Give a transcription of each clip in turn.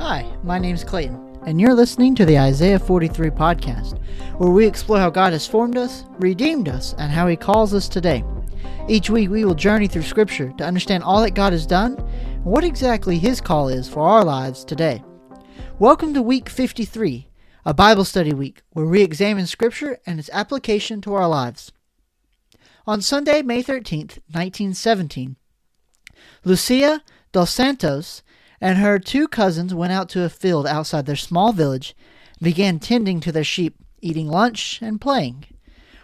Hi, my name's Clayton, and you're listening to the Isaiah 43 podcast, where we explore how God has formed us, redeemed us, and how He calls us today. Each week, we will journey through Scripture to understand all that God has done and what exactly His call is for our lives today. Welcome to week 53, a Bible study week where we examine Scripture and its application to our lives. On Sunday, May 13th, 1917, Lucia dos Santos and her two cousins went out to a field outside their small village began tending to their sheep, eating lunch and playing.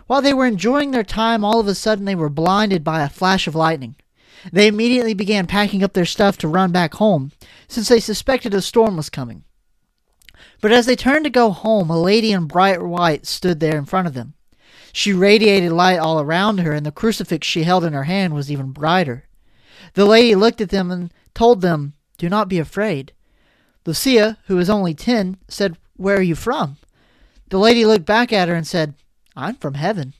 While they were enjoying their time, all of a sudden they were blinded by a flash of lightning. They immediately began packing up their stuff to run back home, since they suspected a storm was coming. But as they turned to go home, a lady in bright white stood there in front of them. She radiated light all around her, and the crucifix she held in her hand was even brighter. The lady looked at them and told them do not be afraid. Lucia, who was only ten, said, Where are you from? The lady looked back at her and said, I'm from heaven.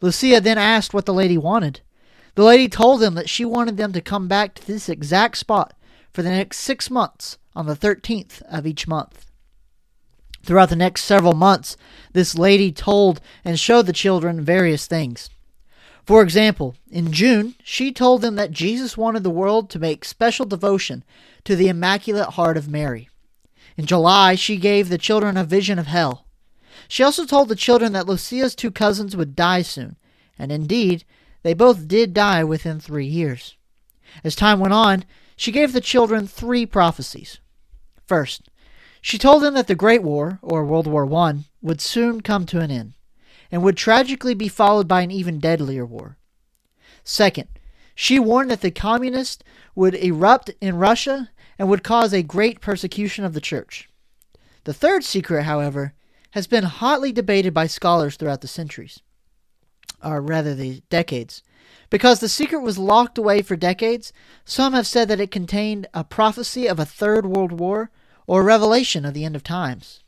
Lucia then asked what the lady wanted. The lady told them that she wanted them to come back to this exact spot for the next six months on the 13th of each month. Throughout the next several months, this lady told and showed the children various things. For example, in June, she told them that Jesus wanted the world to make special devotion to the Immaculate Heart of Mary. In July, she gave the children a vision of hell. She also told the children that Lucia's two cousins would die soon, and indeed, they both did die within three years. As time went on, she gave the children three prophecies. First, she told them that the Great War, or World War I, would soon come to an end and would tragically be followed by an even deadlier war. Second, she warned that the communists would erupt in Russia and would cause a great persecution of the church. The third secret, however, has been hotly debated by scholars throughout the centuries, or rather the decades. Because the secret was locked away for decades, some have said that it contained a prophecy of a third world war or a revelation of the end of times.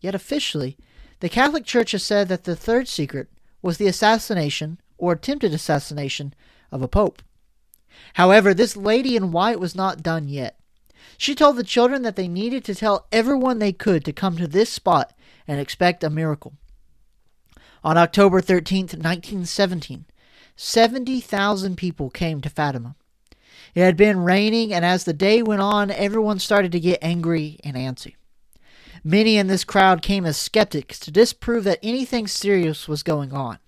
Yet officially, the Catholic Church has said that the third secret was the assassination or attempted assassination of a pope. However, this lady in white was not done yet. She told the children that they needed to tell everyone they could to come to this spot and expect a miracle. On October 13, 1917, 70,000 people came to Fatima. It had been raining, and as the day went on, everyone started to get angry and antsy. Many in this crowd came as skeptics to disprove that anything serious was going on.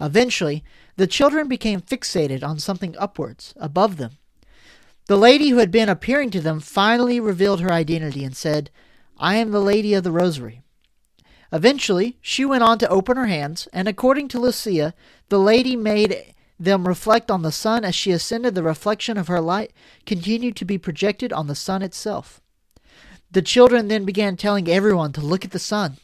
Eventually, the children became fixated on something upwards, above them. The lady who had been appearing to them finally revealed her identity and said, I am the Lady of the Rosary. Eventually, she went on to open her hands, and according to Lucia, the lady made them reflect on the sun as she ascended. The reflection of her light continued to be projected on the sun itself. The children then began telling everyone to look at the sun.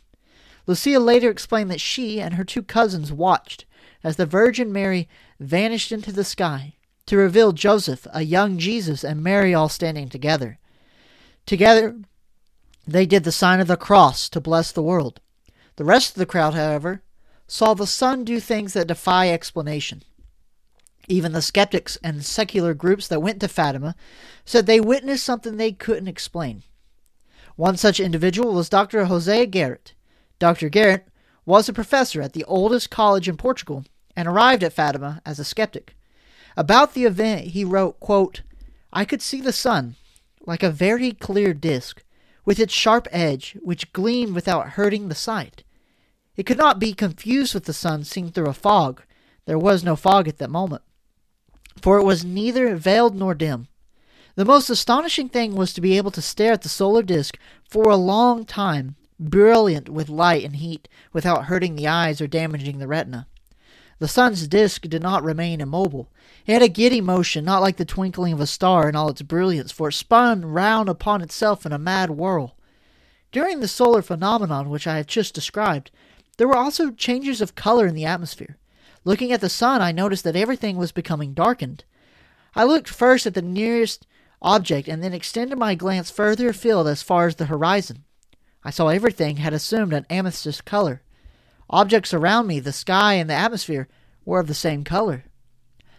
Lucia later explained that she and her two cousins watched as the Virgin Mary vanished into the sky to reveal Joseph, a young Jesus, and Mary all standing together. Together, they did the sign of the cross to bless the world. The rest of the crowd, however, saw the sun do things that defy explanation. Even the skeptics and secular groups that went to Fatima said they witnessed something they couldn't explain. One such individual was Dr. Jose Garrett. Dr. Garrett was a professor at the oldest college in Portugal and arrived at Fatima as a skeptic. About the event, he wrote, quote, I could see the sun, like a very clear disk, with its sharp edge, which gleamed without hurting the sight. It could not be confused with the sun seen through a fog. There was no fog at that moment, for it was neither veiled nor dim. The most astonishing thing was to be able to stare at the solar disk for a long time, brilliant with light and heat, without hurting the eyes or damaging the retina. The sun's disk did not remain immobile. It had a giddy motion, not like the twinkling of a star in all its brilliance, for it spun round upon itself in a mad whirl. During the solar phenomenon which I have just described, there were also changes of color in the atmosphere. Looking at the sun, I noticed that everything was becoming darkened. I looked first at the nearest object and then extended my glance further afield as far as the horizon. I saw everything had assumed an amethyst color. Objects around me, the sky and the atmosphere, were of the same color.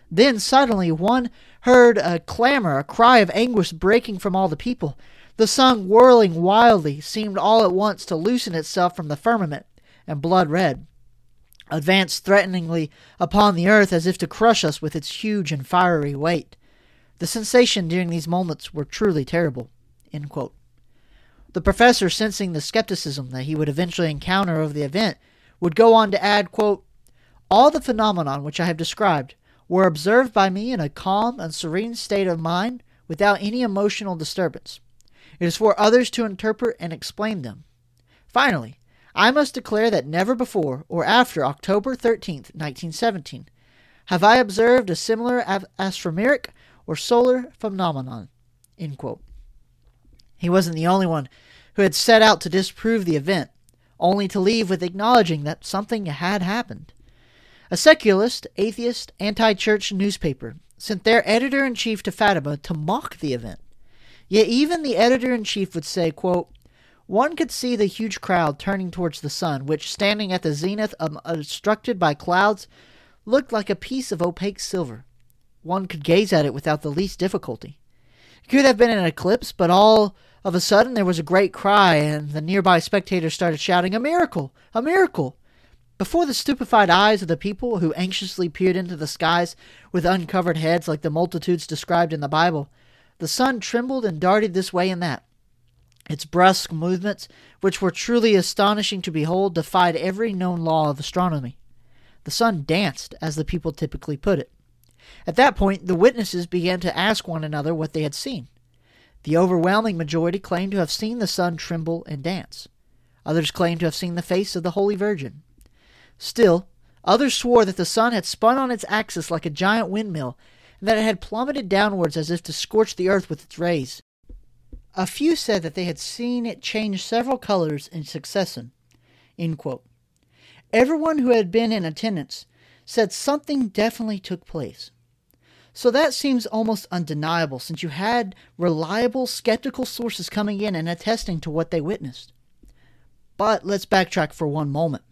Then suddenly one heard a clamor, a cry of anguish breaking from all the people. The sun, whirling wildly, seemed all at once to loosen itself from the firmament, and blood red, advanced threateningly upon the earth as if to crush us with its huge and fiery weight. The sensation during these moments were truly terrible. The professor, sensing the skepticism that he would eventually encounter of the event, would go on to add, quote, All the phenomena which I have described were observed by me in a calm and serene state of mind without any emotional disturbance. It is for others to interpret and explain them. Finally, I must declare that never before or after October 13th, 1917, have I observed a similar astromeric or solar phenomenon. He wasn't the only one who had set out to disprove the event, only to leave with acknowledging that something had happened. A secularist, atheist, anti church newspaper sent their editor in chief to Fatima to mock the event. Yet even the editor in chief would say, quote, one could see the huge crowd turning towards the sun, which, standing at the zenith, um, obstructed by clouds, looked like a piece of opaque silver. One could gaze at it without the least difficulty. It could have been an eclipse, but all of a sudden there was a great cry, and the nearby spectators started shouting, A miracle! A miracle! Before the stupefied eyes of the people who anxiously peered into the skies with uncovered heads like the multitudes described in the Bible, the sun trembled and darted this way and that. Its brusque movements, which were truly astonishing to behold, defied every known law of astronomy. The sun danced, as the people typically put it. At that point, the witnesses began to ask one another what they had seen. The overwhelming majority claimed to have seen the sun tremble and dance. Others claimed to have seen the face of the Holy Virgin. Still, others swore that the sun had spun on its axis like a giant windmill, and that it had plummeted downwards as if to scorch the earth with its rays. A few said that they had seen it change several colors in succession. Everyone who had been in attendance said something definitely took place. So that seems almost undeniable since you had reliable skeptical sources coming in and attesting to what they witnessed. But let's backtrack for one moment.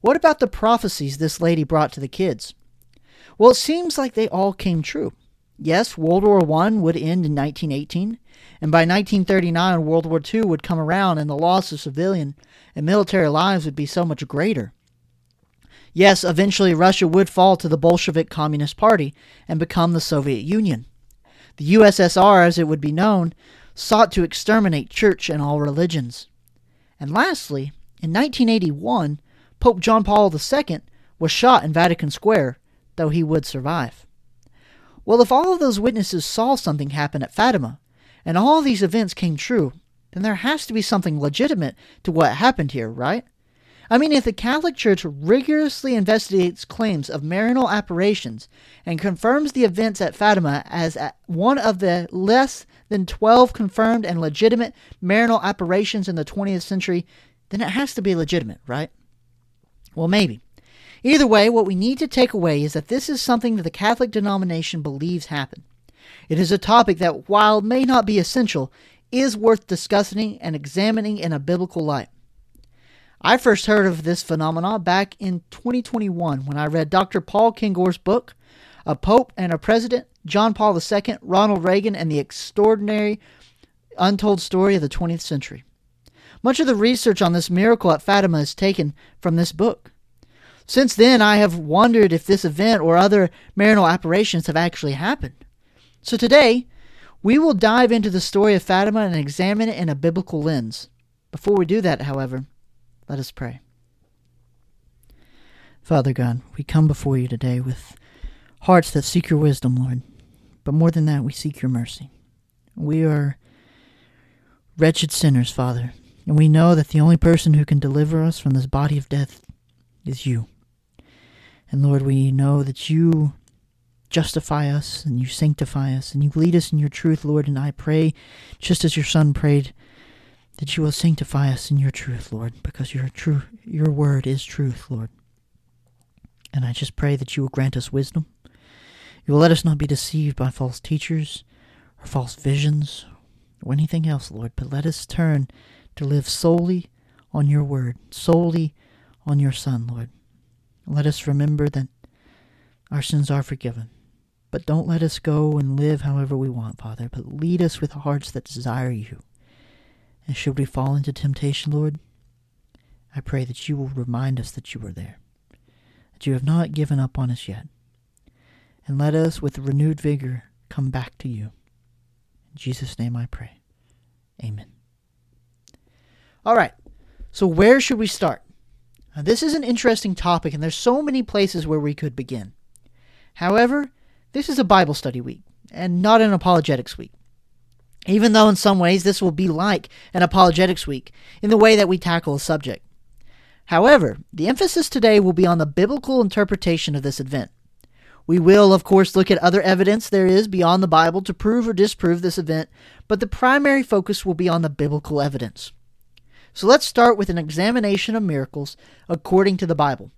What about the prophecies this lady brought to the kids? Well, it seems like they all came true. Yes, World War I would end in 1918, and by 1939, World War II would come around and the loss of civilian and military lives would be so much greater. Yes, eventually Russia would fall to the Bolshevik Communist Party and become the Soviet Union. The USSR, as it would be known, sought to exterminate church and all religions. And lastly, in 1981, Pope John Paul II was shot in Vatican Square, though he would survive. Well, if all of those witnesses saw something happen at Fatima, and all these events came true, then there has to be something legitimate to what happened here, right? I mean, if the Catholic Church rigorously investigates claims of marital apparitions and confirms the events at Fatima as one of the less than 12 confirmed and legitimate marital apparitions in the 20th century, then it has to be legitimate, right? Well, maybe. Either way, what we need to take away is that this is something that the Catholic denomination believes happened. It is a topic that, while may not be essential, is worth discussing and examining in a biblical light. I first heard of this phenomenon back in 2021 when I read Dr. Paul Kengor's book, A Pope and a President, John Paul II, Ronald Reagan, and the Extraordinary Untold Story of the 20th Century. Much of the research on this miracle at Fatima is taken from this book. Since then, I have wondered if this event or other marital apparitions have actually happened. So today, we will dive into the story of Fatima and examine it in a biblical lens. Before we do that, however, let us pray. Father God, we come before you today with hearts that seek your wisdom, Lord. But more than that, we seek your mercy. We are wretched sinners, Father, and we know that the only person who can deliver us from this body of death is you. And Lord, we know that you justify us and you sanctify us and you lead us in your truth, Lord. And I pray, just as your Son prayed, that you will sanctify us in your truth, Lord, because your true your word is truth, Lord. And I just pray that you will grant us wisdom. You will let us not be deceived by false teachers or false visions or anything else, Lord, but let us turn to live solely on your word, solely on your Son, Lord. Let us remember that our sins are forgiven. But don't let us go and live however we want, Father, but lead us with hearts that desire you. And should we fall into temptation, Lord, I pray that you will remind us that you are there, that you have not given up on us yet. And let us, with renewed vigor, come back to you. In Jesus' name I pray. Amen. All right, so where should we start? Now, this is an interesting topic, and there's so many places where we could begin. However, this is a Bible study week, and not an apologetics week. Even though in some ways this will be like an apologetics week in the way that we tackle a subject. However, the emphasis today will be on the biblical interpretation of this event. We will, of course, look at other evidence there is beyond the Bible to prove or disprove this event, but the primary focus will be on the biblical evidence. So let's start with an examination of miracles according to the Bible.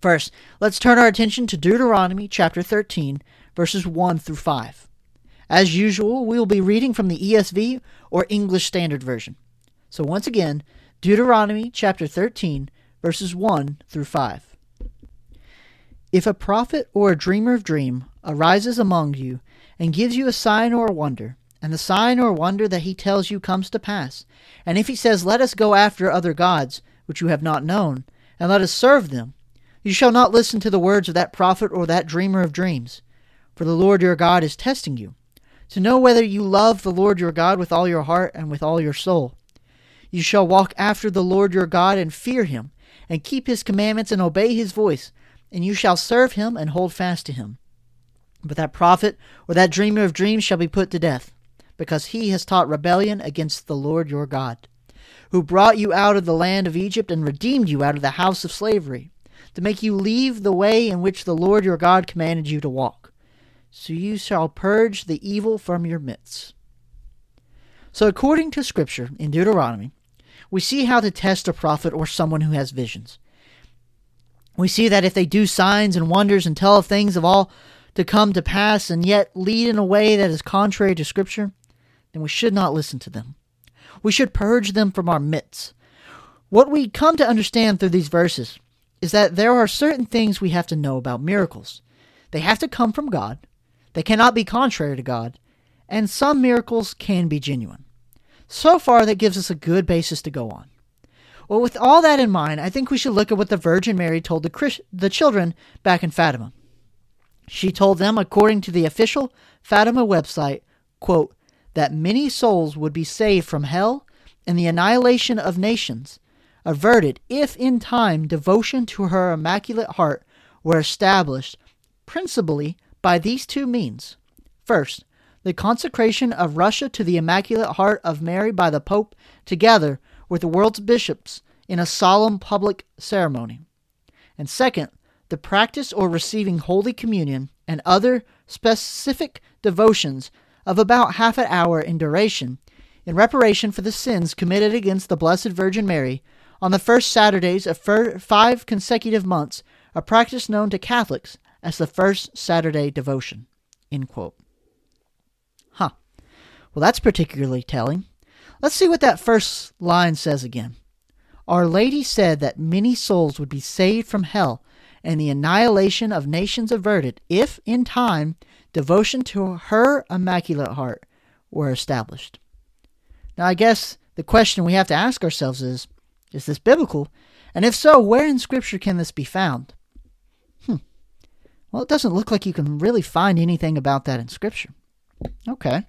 First, let's turn our attention to Deuteronomy chapter 13, verses 1 through 5. As usual, we will be reading from the ESV or English Standard Version. So once again, Deuteronomy chapter 13, verses 1 through 5. If a prophet or a dreamer of dream arises among you and gives you a sign or a wonder, and the sign or wonder that he tells you comes to pass, and if he says, Let us go after other gods, which you have not known, and let us serve them, you shall not listen to the words of that prophet or that dreamer of dreams. For the Lord your God is testing you, to know whether you love the Lord your God with all your heart and with all your soul. You shall walk after the Lord your God and fear him, and keep his commandments and obey his voice, and you shall serve him and hold fast to him. But that prophet or that dreamer of dreams shall be put to death because he has taught rebellion against the Lord your God, who brought you out of the land of Egypt and redeemed you out of the house of slavery, to make you leave the way in which the Lord your God commanded you to walk. So you shall purge the evil from your midst. So, according to Scripture in Deuteronomy, we see how to test a prophet or someone who has visions. We see that if they do signs and wonders and tell of things of all to come to pass and yet lead in a way that is contrary to Scripture, then we should not listen to them. We should purge them from our midst. What we come to understand through these verses is that there are certain things we have to know about miracles. They have to come from God, they cannot be contrary to God, and some miracles can be genuine. So far, that gives us a good basis to go on. Well, with all that in mind, I think we should look at what the Virgin Mary told the, Christ- the children back in Fatima. She told them, according to the official Fatima website, quote, that many souls would be saved from hell and the annihilation of nations averted if in time devotion to her immaculate heart were established principally by these two means. First, the consecration of Russia to the Immaculate Heart of Mary by the Pope, together with the world's bishops, in a solemn public ceremony. And second, the practice or receiving Holy Communion and other specific devotions of about half an hour in duration in reparation for the sins committed against the Blessed Virgin Mary on the first Saturdays of five consecutive months, a practice known to Catholics as the First Saturday Devotion. Huh. Well, that's particularly telling. Let's see what that first line says again. Our Lady said that many souls would be saved from hell and the annihilation of nations averted if, in time, devotion to her Immaculate Heart were established. Now, I guess the question we have to ask ourselves is is this biblical? And if so, where in Scripture can this be found? Well, it doesn't look like you can really find anything about that in Scripture. Okay.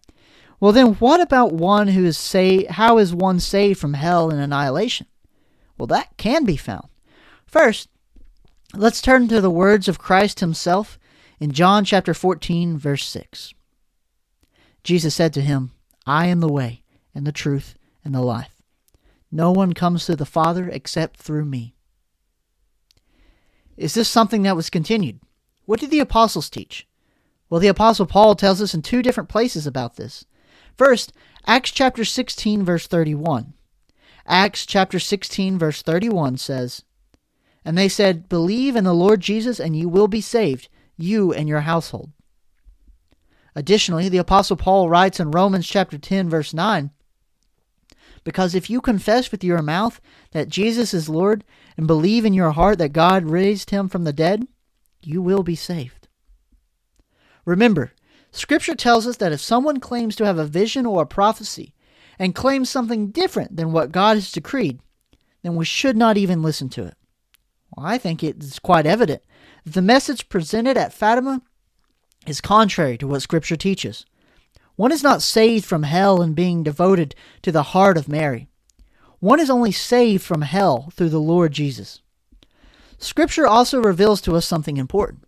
Well, then what about one who is saved? How is one saved from hell and annihilation? Well, that can be found. First, let's turn to the words of Christ himself in John chapter 14, verse 6, Jesus said to him, I am the way, and the truth, and the life. No one comes to the Father except through me. Is this something that was continued? What did the apostles teach? Well, the apostle Paul tells us in two different places about this. First, Acts chapter 16 verse 31. Acts chapter 16 verse 31 says, And they said, Believe in the Lord Jesus and you will be saved, you and your household. Additionally, the apostle Paul writes in Romans chapter 10 verse 9, because if you confess with your mouth that Jesus is Lord and believe in your heart that God raised him from the dead, you will be saved. Remember, Scripture tells us that if someone claims to have a vision or a prophecy, and claims something different than what God has decreed, then we should not even listen to it. Well, I think it's quite evident that the message presented at Fatima is contrary to what Scripture teaches. One is not saved from hell in being devoted to the heart of Mary. One is only saved from hell through the Lord Jesus. Scripture also reveals to us something important.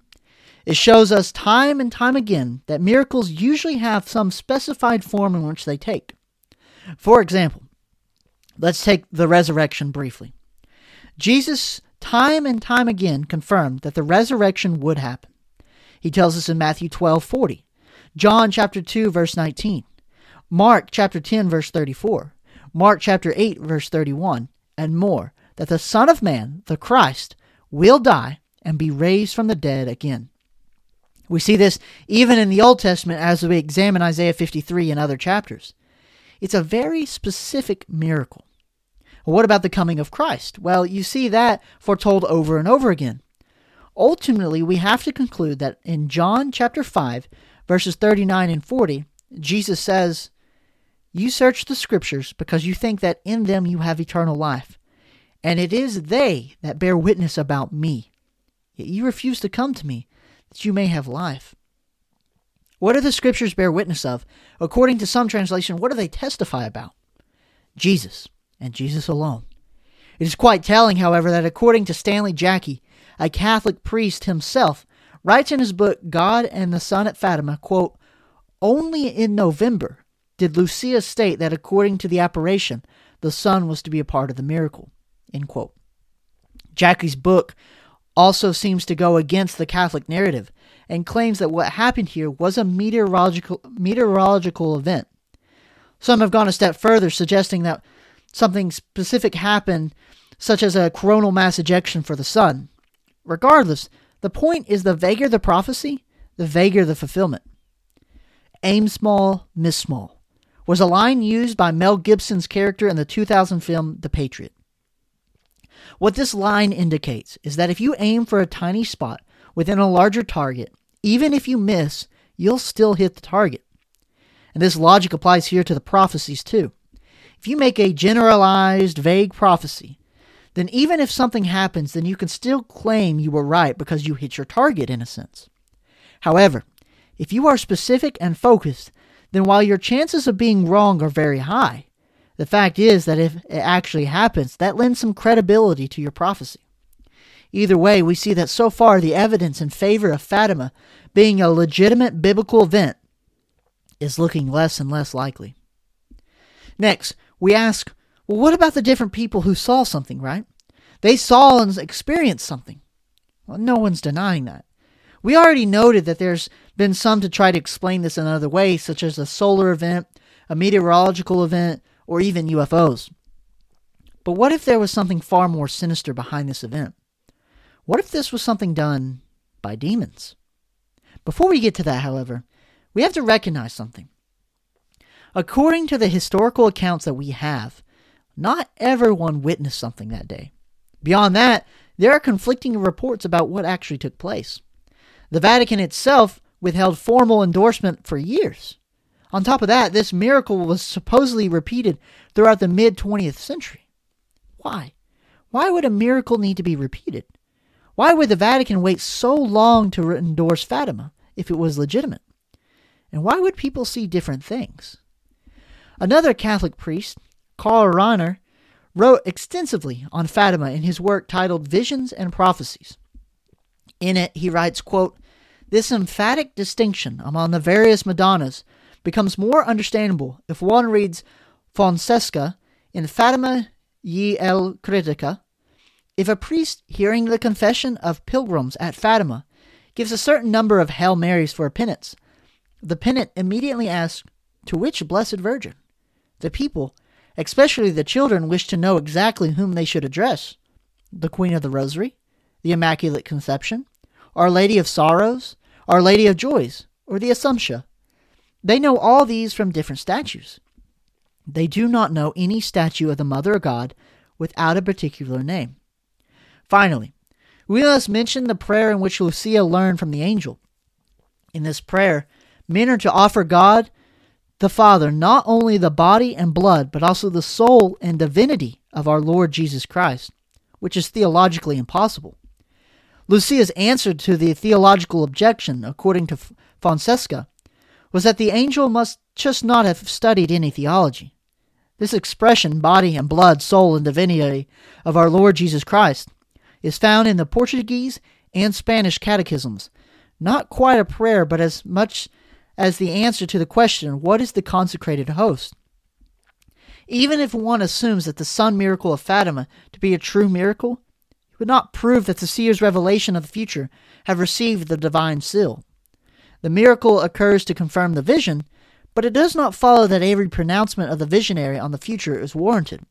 It shows us time and time again that miracles usually have some specified form in which they take. For example, let's take the resurrection briefly. Jesus, time and time again, confirmed that the resurrection would happen. He tells us in Matthew 12 40, John chapter 2, verse 19, Mark chapter 10, verse 34, Mark chapter 8, verse 31, and more, that the Son of Man, the Christ, will die and be raised from the dead again. We see this even in the Old Testament as we examine Isaiah 53 and other chapters. It's a very specific miracle. what about the coming of Christ? Well, you see that foretold over and over again. Ultimately, we have to conclude that in John chapter 5, verses 39 and 40, Jesus says, You search the scriptures because you think that in them you have eternal life, and it is they that bear witness about me. Yet you refuse to come to me, that you may have life. What do the scriptures bear witness of? According to some translation, what do they testify about? Jesus, and Jesus alone. It is quite telling, however, that according to Stanley Jaki, a Catholic priest himself, writes in his book God and the Sun at Fatima, quote, Only in November did Lucia state that according to the apparition, the sun was to be a part of the miracle. End quote. Jaki's book also seems to go against the Catholic narrative and claims that what happened here was a meteorological meteorological event. Some have gone a step further, suggesting that something specific happened, such as a coronal mass ejection for the sun. Regardless, the point is the vaguer the prophecy, the vaguer the fulfillment. Aim small, miss small was a line used by Mel Gibson's character in the 2000 film The Patriot. What this line indicates is that if you aim for a tiny spot within a larger target, even if you miss, you'll still hit the target. And this logic applies here to the prophecies too. If you make a generalized, vague prophecy, then even if something happens, then you can still claim you were right because you hit your target in a sense. However, if you are specific and focused, then while your chances of being wrong are very high, the fact is that if it actually happens, that lends some credibility to your prophecy. Either way, we see that so far the evidence in favor of Fatima being a legitimate biblical event is looking less and less likely. Next, we ask, well, what about the different people who saw something, right? They saw and experienced something. Well, no one's denying that. We already noted that there's been some to try to explain this another way, such as a solar event, a meteorological event, or even UFOs. But what if there was something far more sinister behind this event? What if this was something done by demons? Before we get to that, however, we have to recognize something. According to the historical accounts that we have, not everyone witnessed something that day. Beyond that, there are conflicting reports about what actually took place. The Vatican itself withheld formal endorsement for years. On top of that, this miracle was supposedly repeated throughout the mid 20th century. Why? Why would a miracle need to be repeated? Why would the Vatican wait so long to endorse Fatima if it was legitimate? And why would people see different things? Another Catholic priest, Karl Rahner, wrote extensively on Fatima in his work titled Visions and Prophecies. In it, he writes, quote, This emphatic distinction among the various Madonnas becomes more understandable if one reads Fonseca in Fatima y el Critica. If a priest, hearing the confession of pilgrims at Fatima, gives a certain number of Hail Marys for a penance, the penitent immediately asks, To which Blessed Virgin? The people, especially the children, wish to know exactly whom they should address the Queen of the Rosary, the Immaculate Conception, Our Lady of Sorrows, Our Lady of Joys, or the Assumption. They know all these from different statues. They do not know any statue of the Mother of God without a particular name. Finally, we must mention the prayer in which Lucia learned from the angel. In this prayer, men are to offer God the Father not only the body and blood, but also the soul and divinity of our Lord Jesus Christ, which is theologically impossible. Lucia's answer to the theological objection, according to Fonseca, was that the angel must just not have studied any theology. This expression, body and blood, soul and divinity of our Lord Jesus Christ, is found in the Portuguese and Spanish catechisms. Not quite a prayer, but as much as the answer to the question, What is the consecrated host? Even if one assumes that the sun miracle of Fatima to be a true miracle, it would not prove that the seer's revelation of the future have received the divine seal. The miracle occurs to confirm the vision, but it does not follow that every pronouncement of the visionary on the future is warranted,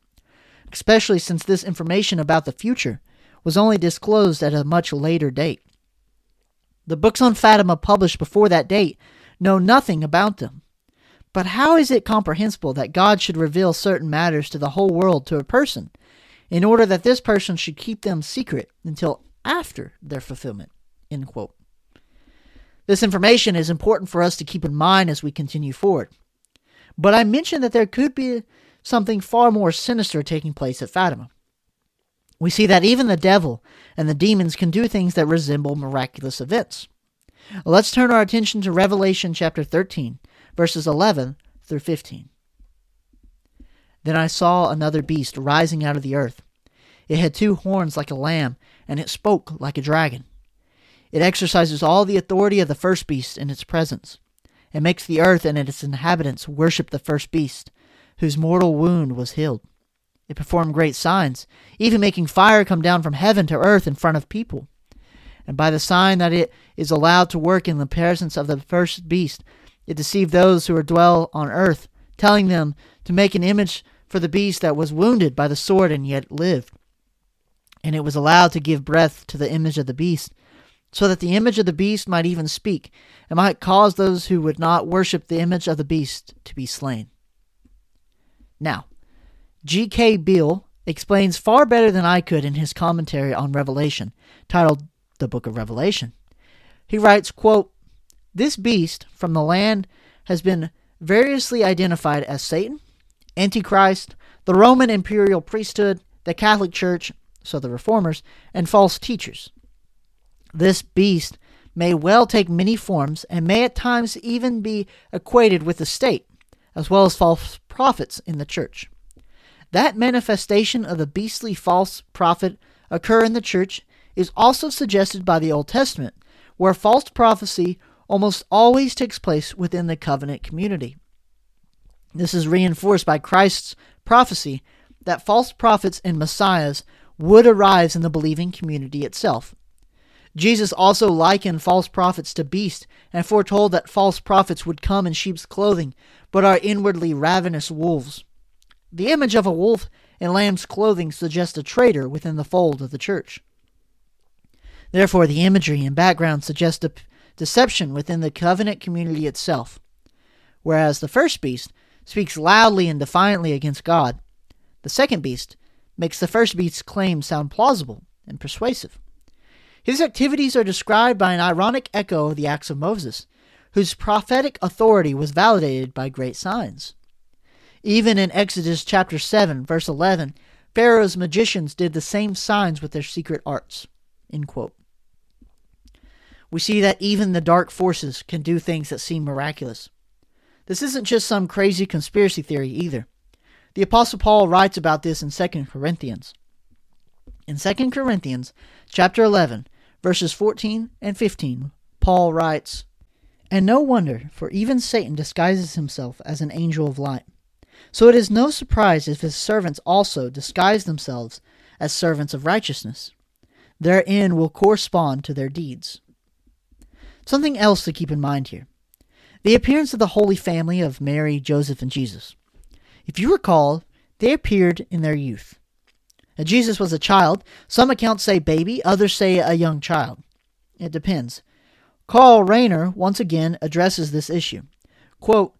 especially since this information about the future was only disclosed at a much later date. The books on Fatima published before that date know nothing about them. But how is it comprehensible that God should reveal certain matters to the whole world to a person, in order that this person should keep them secret until after their fulfillment? This information is important for us to keep in mind as we continue forward. But I mentioned that there could be something far more sinister taking place at Fatima. We see that even the devil and the demons can do things that resemble miraculous events. Let's turn our attention to Revelation chapter 13, verses 11 through 15. Then I saw another beast rising out of the earth. It had two horns like a lamb, and it spoke like a dragon. It exercises all the authority of the first beast in its presence. It makes the earth and its inhabitants worship the first beast, whose mortal wound was healed. It performed great signs, even making fire come down from heaven to earth in front of people. And by the sign that it is allowed to work in the presence of the first beast, it deceived those who dwell on earth, telling them to make an image for the beast that was wounded by the sword and yet lived. And it was allowed to give breath to the image of the beast, so that the image of the beast might even speak, and might cause those who would not worship the image of the beast to be slain. Now, G.K. Beale explains far better than I could in his commentary on Revelation, titled The Book of Revelation. He writes, quote, This beast from the land has been variously identified as Satan, Antichrist, the Roman imperial priesthood, the Catholic Church, so the reformers, and false teachers. This beast may well take many forms and may at times even be equated with the state, as well as false prophets in the church. That manifestation of the beastly false prophet occur in the church is also suggested by the Old Testament, where false prophecy almost always takes place within the covenant community. This is reinforced by Christ's prophecy that false prophets and messiahs would arise in the believing community itself. Jesus also likened false prophets to beasts and foretold that false prophets would come in sheep's clothing, but are inwardly ravenous wolves. The image of a wolf in lamb's clothing suggests a traitor within the fold of the church. Therefore, the imagery and background suggest a deception within the covenant community itself. Whereas the first beast speaks loudly and defiantly against God, the second beast makes the first beast's claims sound plausible and persuasive. His activities are described by an ironic echo of the Acts of Moses, whose prophetic authority was validated by great signs. Even in Exodus chapter 7, verse 11, Pharaoh's magicians did the same signs with their secret arts. We see that even the dark forces can do things that seem miraculous. This isn't just some crazy conspiracy theory either. The Apostle Paul writes about this in 2 Corinthians. In 2 Corinthians chapter 11, verses 14 and 15, Paul writes, And no wonder, for even Satan disguises himself as an angel of light. So it is no surprise if his servants also disguise themselves as servants of righteousness. Their end will correspond to their deeds. Something else to keep in mind here the appearance of the Holy Family of Mary, Joseph, and Jesus. If you recall, they appeared in their youth. Now, Jesus was a child. Some accounts say baby, others say a young child. It depends. Karl Rahner once again addresses this issue. Quote,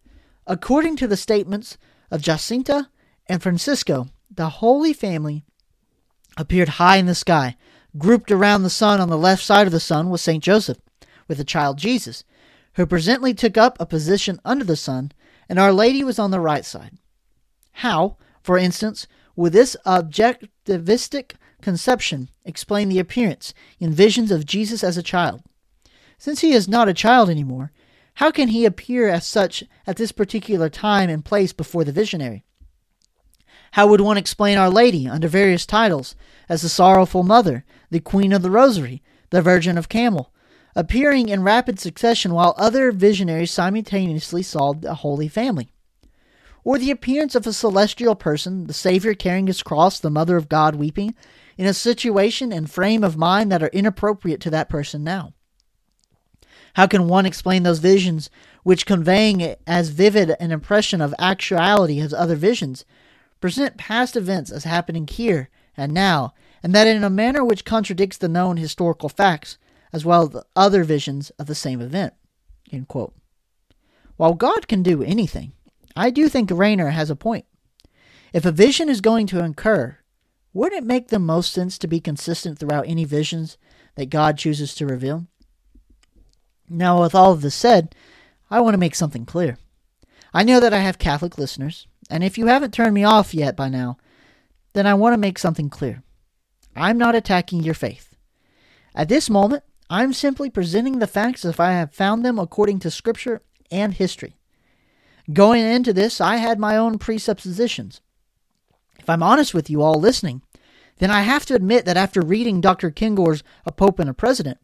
According to the statements of Jacinta and Francisco, the Holy Family appeared high in the sky. Grouped around the sun on the left side of the sun was St. Joseph, with the child Jesus, who presently took up a position under the sun and Our Lady was on the right side. How, for instance, would this objectivistic conception explain the appearance in visions of Jesus as a child? Since he is not a child anymore, how can he appear as such at this particular time and place before the visionary? How would one explain Our Lady under various titles as the Sorrowful Mother, the Queen of the Rosary, the Virgin of Carmel, appearing in rapid succession while other visionaries simultaneously saw the Holy Family? Or the appearance of a celestial person, the Savior carrying his cross, the Mother of God weeping, in a situation and frame of mind that are inappropriate to that person now? How can one explain those visions which, conveying as vivid an impression of actuality as other visions, present past events as happening here and now, and that in a manner which contradicts the known historical facts, as well as the other visions of the same event? While God can do anything, I do think Rahner has a point. If a vision is going to occur, wouldn't it make the most sense to be consistent throughout any visions that God chooses to reveal? Now, with all of this said, I want to make something clear. I know that I have Catholic listeners, and if you haven't turned me off yet by now, then I want to make something clear. I'm not attacking your faith. At this moment, I'm simply presenting the facts as I have found them according to Scripture and history. Going into this, I had my own presuppositions. If I'm honest with you all listening, then I have to admit that after reading Dr. Kengor's A Pope and a President,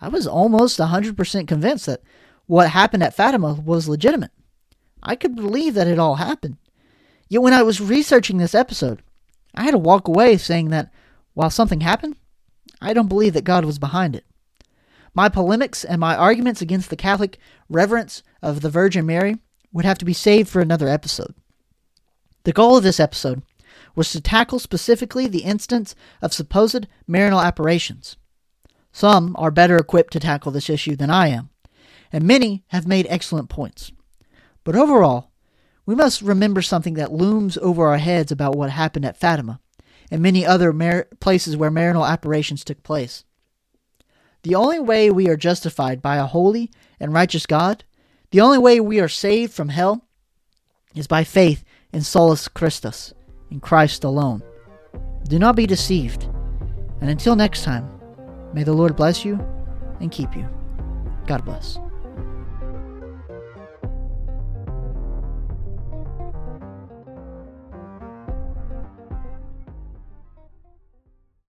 I was almost 100% convinced that what happened at Fatima was legitimate. I could believe that it all happened. Yet when I was researching this episode, I had to walk away saying that while something happened, I don't believe that God was behind it. My polemics and my arguments against the Catholic reverence of the Virgin Mary would have to be saved for another episode. The goal of this episode was to tackle specifically the instance of supposed Marianal apparitions. Some are better equipped to tackle this issue than I am, and many have made excellent points. But overall, we must remember something that looms over our heads about what happened at Fatima and many other mar- places where Marianal apparitions took place. The only way we are justified by a holy and righteous God, the only way we are saved from hell, is by faith in solus Christus, in Christ alone. Do not be deceived. And until next time, May the Lord bless you and keep you. God bless.